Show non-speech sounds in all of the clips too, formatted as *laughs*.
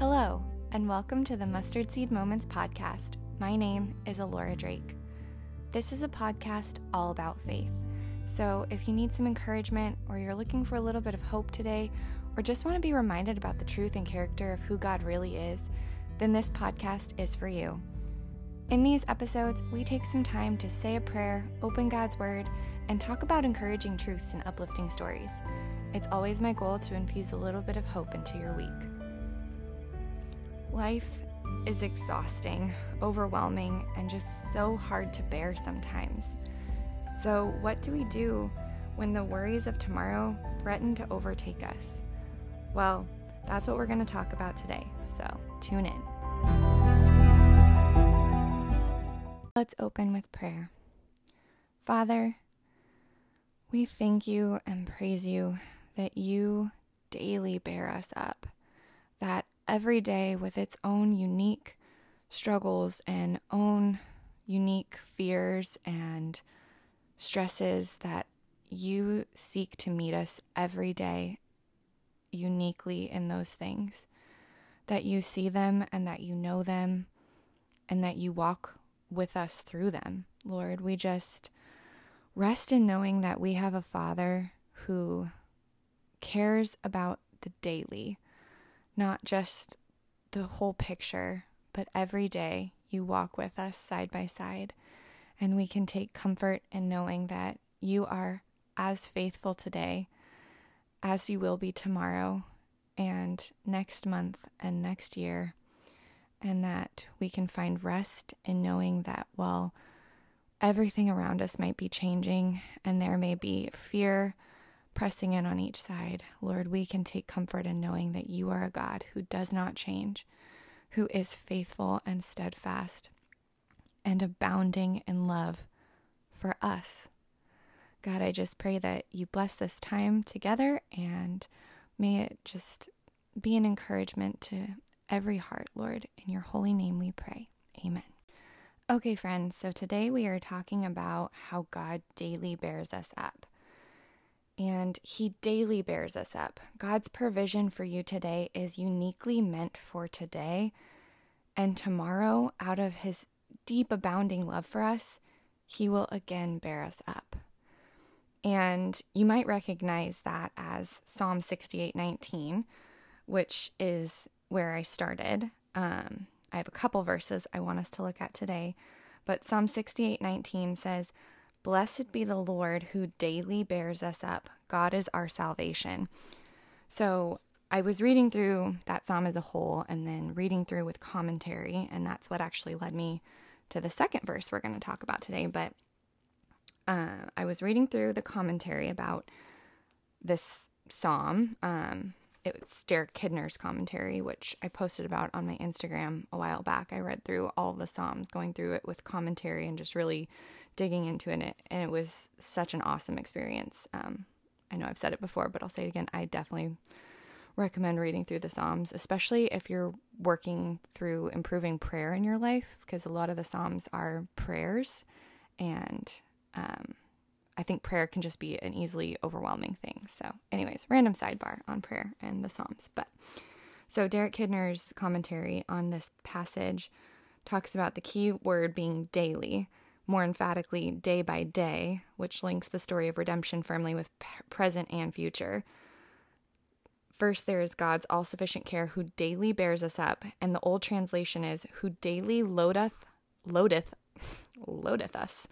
Hello, and welcome to the Mustard Seed Moments podcast. My name is Alora Drake. This is a podcast all about faith. So if you need some encouragement, or you're looking for a little bit of hope today, or just want to be reminded about the truth and character of who God really is, then this podcast is for you. In these episodes, we take some time to say a prayer, open God's Word, and talk about encouraging truths and uplifting stories. It's always my goal to infuse a little bit of hope into your week. Life is exhausting, overwhelming, and just so hard to bear sometimes. So, what do we do when the worries of tomorrow threaten to overtake us? Well, that's what we're going to talk about today, so tune in. Let's open with prayer. Father, we thank you and praise you that you daily bear us up, that every day with its own unique struggles and own unique fears and stresses that you seek to meet us every day uniquely in those things. That you see them and that you know them and that you walk with us through them. Lord, we just rest in knowing that we have a Father who cares about the daily not just the whole picture, but every day you walk with us side by side. And we can take comfort in knowing that you are as faithful today as you will be tomorrow and next month and next year. And that we can find rest in knowing that while everything around us might be changing and there may be fear pressing in on each side, Lord, we can take comfort in knowing that you are a God who does not change, who is faithful and steadfast, and abounding in love for us. God, I just pray that you bless this time together and may it just be an encouragement to every heart, Lord. In your holy name we pray. Amen. Okay, friends, so today we are talking about how God daily bears us up and He daily bears us up. God's provision for you today is uniquely meant for today, and tomorrow, out of His deep, abounding love for us, He will again bear us up. And you might recognize that as Psalm 68 19, which is where I started. Um, I have a couple verses I want us to look at today, but Psalm 68 19 says, Blessed be the Lord who daily bears us up. God is our salvation. So I was reading through that psalm as a whole and then reading through with commentary, and that's what actually led me to the second verse we're going to talk about today. But uh, I was reading through the commentary about this psalm. Um, it was Derek Kidner's commentary, which I posted about on my Instagram a while back. I read through all the Psalms, going through it with commentary and just really digging into it. And it was such an awesome experience. Um, I know I've said it before, but I'll say it again. I definitely recommend reading through the Psalms, especially if you're working through improving prayer in your life, because a lot of the Psalms are prayers. And um, I think prayer can just be an easily overwhelming thing. So, anyways, random sidebar on prayer and the Psalms. But so Derek Kidner's commentary on this passage talks about the key word being daily, more emphatically, day by day, which links the story of redemption firmly with present and future. First, there is God's all sufficient care who daily bears us up, and the old translation is who daily loadeth, loadeth, *laughs* loadeth us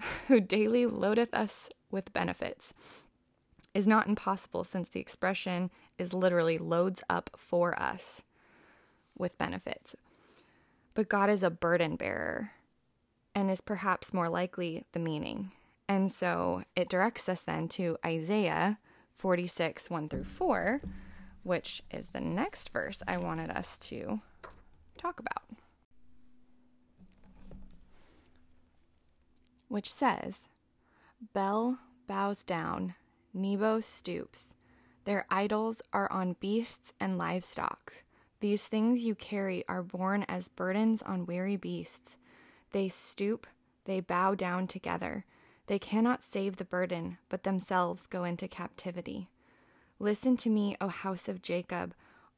*laughs* who daily loadeth us with benefits, is not impossible since the expression is literally loads up for us with benefits. But God is a burden bearer and is perhaps more likely the meaning. And so it directs us then to Isaiah 46, 1 through 4, which is the next verse I wanted us to talk about. Which says, Bel bows down, Nebo stoops. Their idols are on beasts and livestock. These things you carry are borne as burdens on weary beasts. They stoop, they bow down together. They cannot save the burden, but themselves go into captivity. Listen to me, O house of Jacob,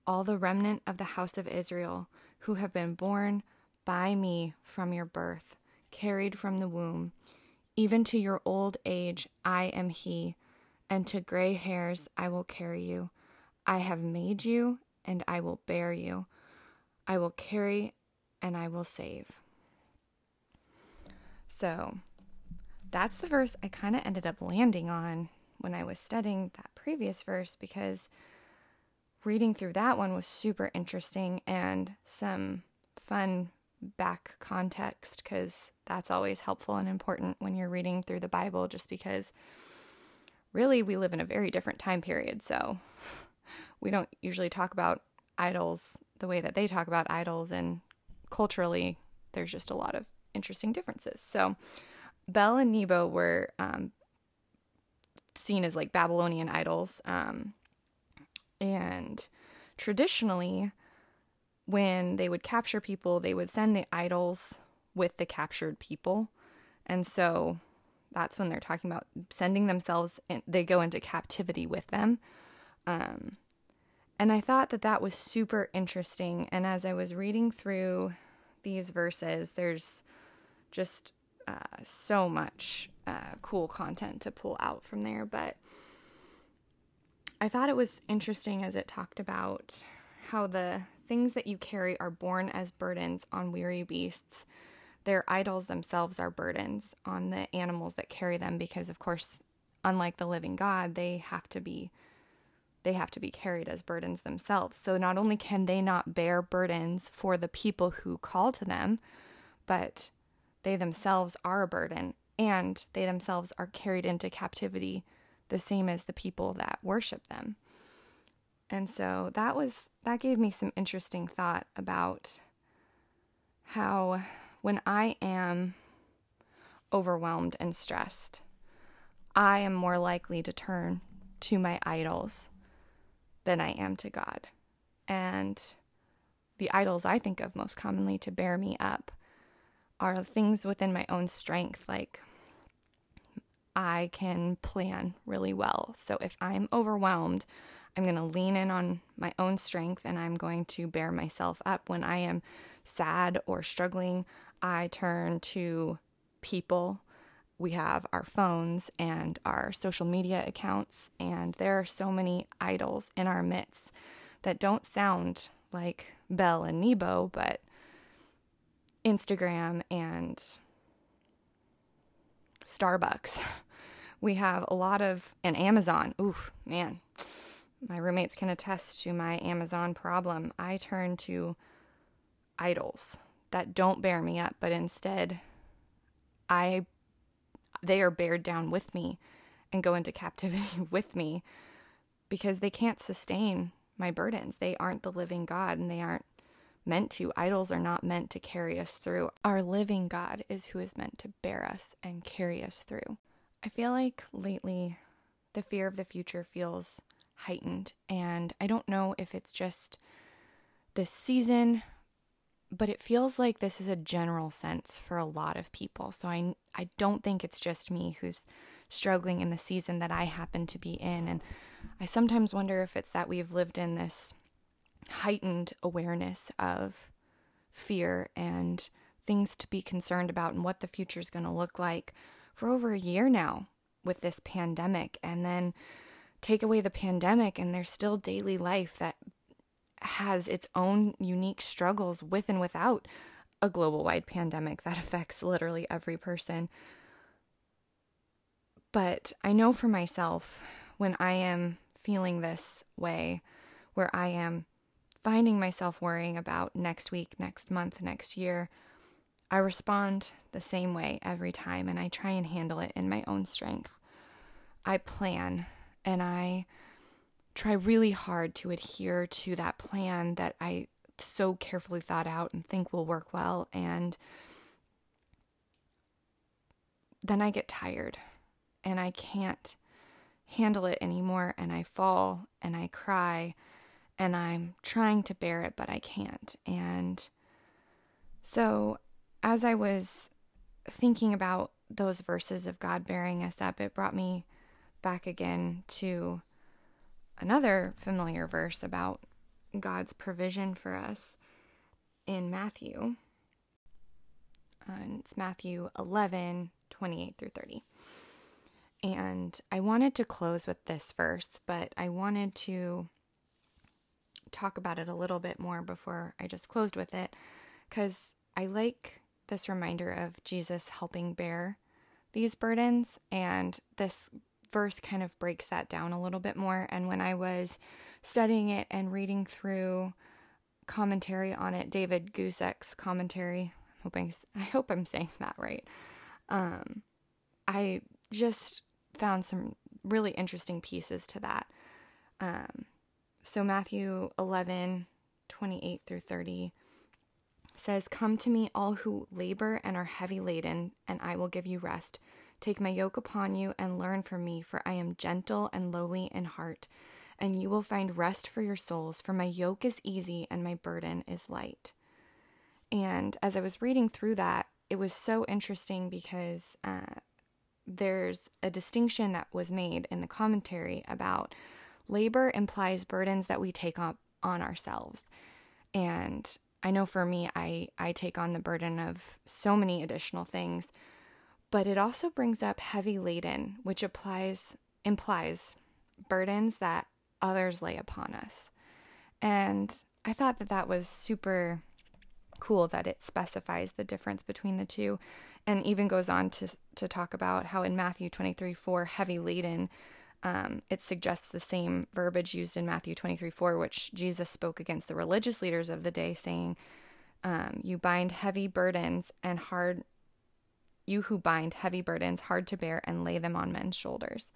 all the remnant of the house of Israel who have been borne by me from your birth, carried from the womb. Even to your old age, I am He, and to gray hairs I will carry you. I have made you, and I will bear you. I will carry, and I will save. So that's the verse I kind of ended up landing on when I was studying that previous verse because reading through that one was super interesting and some fun back context because that's always helpful and important when you're reading through the Bible, just because really we live in a very different time period. So *laughs* we don't usually talk about idols the way that they talk about idols, and culturally, there's just a lot of interesting differences. So Bel and Nebo were um, seen as like Babylonian idols. Um, and traditionally, when they would capture people, they would send the idols with the captured people. And so that's when they're talking about sending themselves, in, they go into captivity with them. Um, and I thought that that was super interesting. And as I was reading through these verses, there's just uh, so much uh, cool content to pull out from there. But I thought it was interesting as it talked about how the things that you carry are borne as burdens on weary beasts. Their idols themselves are burdens on the animals that carry them because, of course, unlike the living God, they have to be they have to be carried as burdens themselves. So not only can they not bear burdens for the people who call to them, but they themselves are a burden and they themselves are carried into captivity the same as the people that worship them. And so that was that gave me some interesting thought about how when I am overwhelmed and stressed, I am more likely to turn to my idols than I am to God. And the idols I think of most commonly to bear me up are things within my own strength, like I can plan really well. So if I'm overwhelmed, I'm going to lean in on my own strength and I'm going to bear myself up. When I am sad or struggling, I turn to people. We have our phones and our social media accounts, and there are so many idols in our midst that don't sound like Bel and Nebo, but Instagram and Starbucks. *laughs* We have a lot of, and Amazon. Oof, man, my roommates can attest to my Amazon problem. I turn to idols that don't bear me up, but instead, I, they are bared down with me and go into captivity *laughs* with me because they can't sustain my burdens. They aren't the living God and they aren't meant to. Idols are not meant to carry us through. Our living God is who is meant to bear us and carry us through. I feel like lately the fear of the future feels heightened, and I don't know if it's just this season, but it feels like this is a general sense for a lot of people. So I I don't think it's just me who's struggling in the season that I happen to be in and I sometimes wonder if it's that we've lived in this heightened awareness of fear and things to be concerned about and what the future is going to look like for over a year now with this pandemic. And then take away the pandemic, and there's still daily life that has its own unique struggles with and without a global wide pandemic that *laughs* affects literally every person. But I know for myself, when I am feeling this way, where I am finding myself worrying about next week, next month, next year, I respond the same way every time and I try and handle it in my own strength. I plan and I try really hard to adhere to that plan that I so carefully thought out and think will work well. And then I get tired and I can't handle it anymore. And I fall and I cry and I'm trying to bear it, but I can't. And so as I was thinking about those verses of God bearing us up, it brought me back again to another familiar verse about God's provision for us in Matthew. And it's Matthew 11, 28 through 30. And I wanted to close with this verse, but I wanted to talk about it a little bit more before I just closed with it because I like this reminder of Jesus helping bear these burdens. And this verse kind of breaks that down a little bit more. And when I was studying it and reading through commentary on it, David Guzik's commentary, I'm hoping I hope I'm saying *laughs* that right. Um, I just found some really interesting pieces to that. Um, so Matthew 11, 28 through 30 says, Come to me, all who labor and are heavy laden, and I will give you rest. Take my yoke upon you and learn from me, for I am gentle and lowly in heart, and you will find rest for your souls, for my yoke is easy and my burden is light. And as I was reading through that, it was so interesting because uh, there's a distinction that was made in the commentary about labor implies burdens that we take up on ourselves. And I know for me, I, I take on the burden of so many additional things, but it also brings up heavy laden, which applies implies burdens that others lay upon us. And I thought that that was super cool that it specifies the difference between the two and even goes on to to talk about how in Matthew 23 4 heavy laden um, it suggests the same verbiage used in Matthew 23 4, which Jesus spoke against the religious leaders of the day, saying, um, You bind heavy burdens and hard, you who bind heavy burdens hard to bear and lay them on men's shoulders.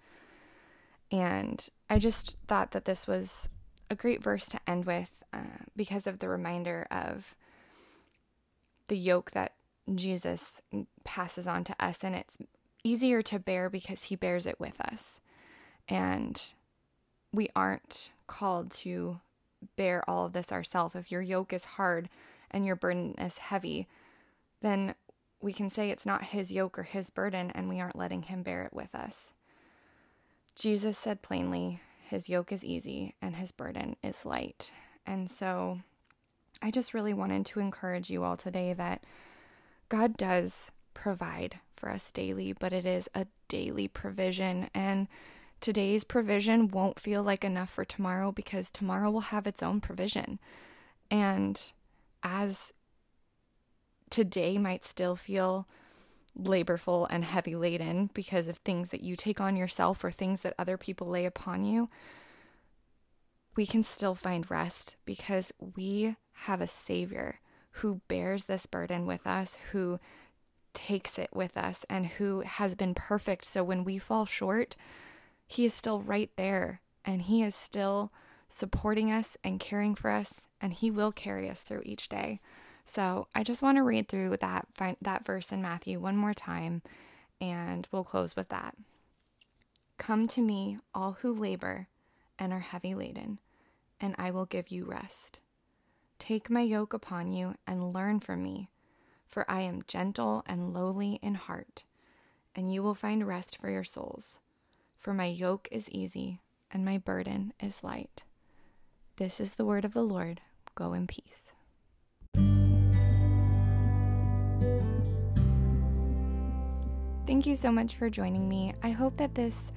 And I just thought that this was a great verse to end with uh, because of the reminder of the yoke that Jesus passes on to us. And it's easier to bear because he bears it with us. And we aren't called to bear all of this ourselves. If your yoke is hard and your burden is heavy, then we can say it's not his yoke or his burden and we aren't letting him bear it with us. Jesus said plainly, his yoke is easy and his burden is light. And so I just really wanted to encourage you all today that God does provide for us daily, but it is a daily provision. And today's provision won't feel like enough for tomorrow because tomorrow will have its own provision. And as today might still feel laborful and heavy laden because of things that you take on yourself or things that other people lay upon you, we can still find rest because we have a Savior who bears this burden with us, who takes it with us, and who has been perfect. So when we fall short, he is still right there and He is still supporting us and caring for us, and He will carry us through each day. So I just want to read through that that verse in Matthew one more time, and we'll close with that. Come to me, all who labor and are heavy laden, and I will give you rest. Take my yoke upon you and learn from me, for I am gentle and lowly in heart, and you will find rest for your souls for my yoke is easy and my burden is light. This is the word of the Lord. Go in peace. Thank you so much for joining me. I hope that this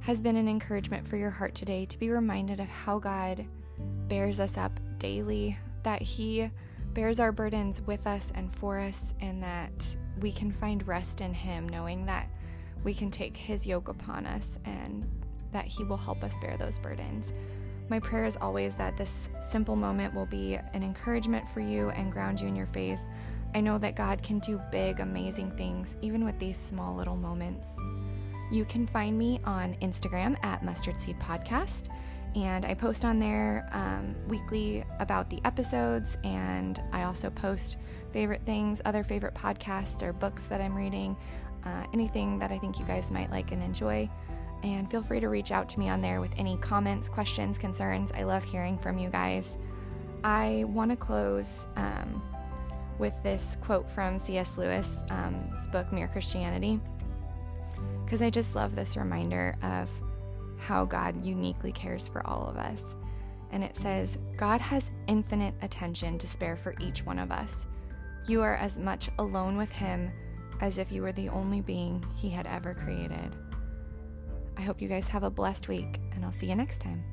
has been an encouragement for your heart today to be reminded of how God bears us up daily, that He bears our burdens with us and for us, and that we can find rest in Him, knowing that we can take His yoke upon us and that He will help us bear those burdens. My prayer is always that this simple moment will be an encouragement for you and ground you in your faith. I know that God can do big, amazing things, even with these small little moments. You can find me on Instagram at Mustard Seed Podcast, and I post on there um, weekly about the episodes, and I also post favorite things, other favorite podcasts or books that I'm reading uh, anything that I think you guys might like and enjoy. And feel free to reach out to me on there with any comments, questions, concerns. I love hearing from you guys. I want to close um, with this quote from C.S. Lewis' um, book, Mere Christianity, because I just love this reminder of how God uniquely cares for all of us. and it says, God has infinite attention to spare for each one of us. You are as much alone with Him as if you were the only being He had ever created. I hope you guys have a blessed week, and I'll see you next time.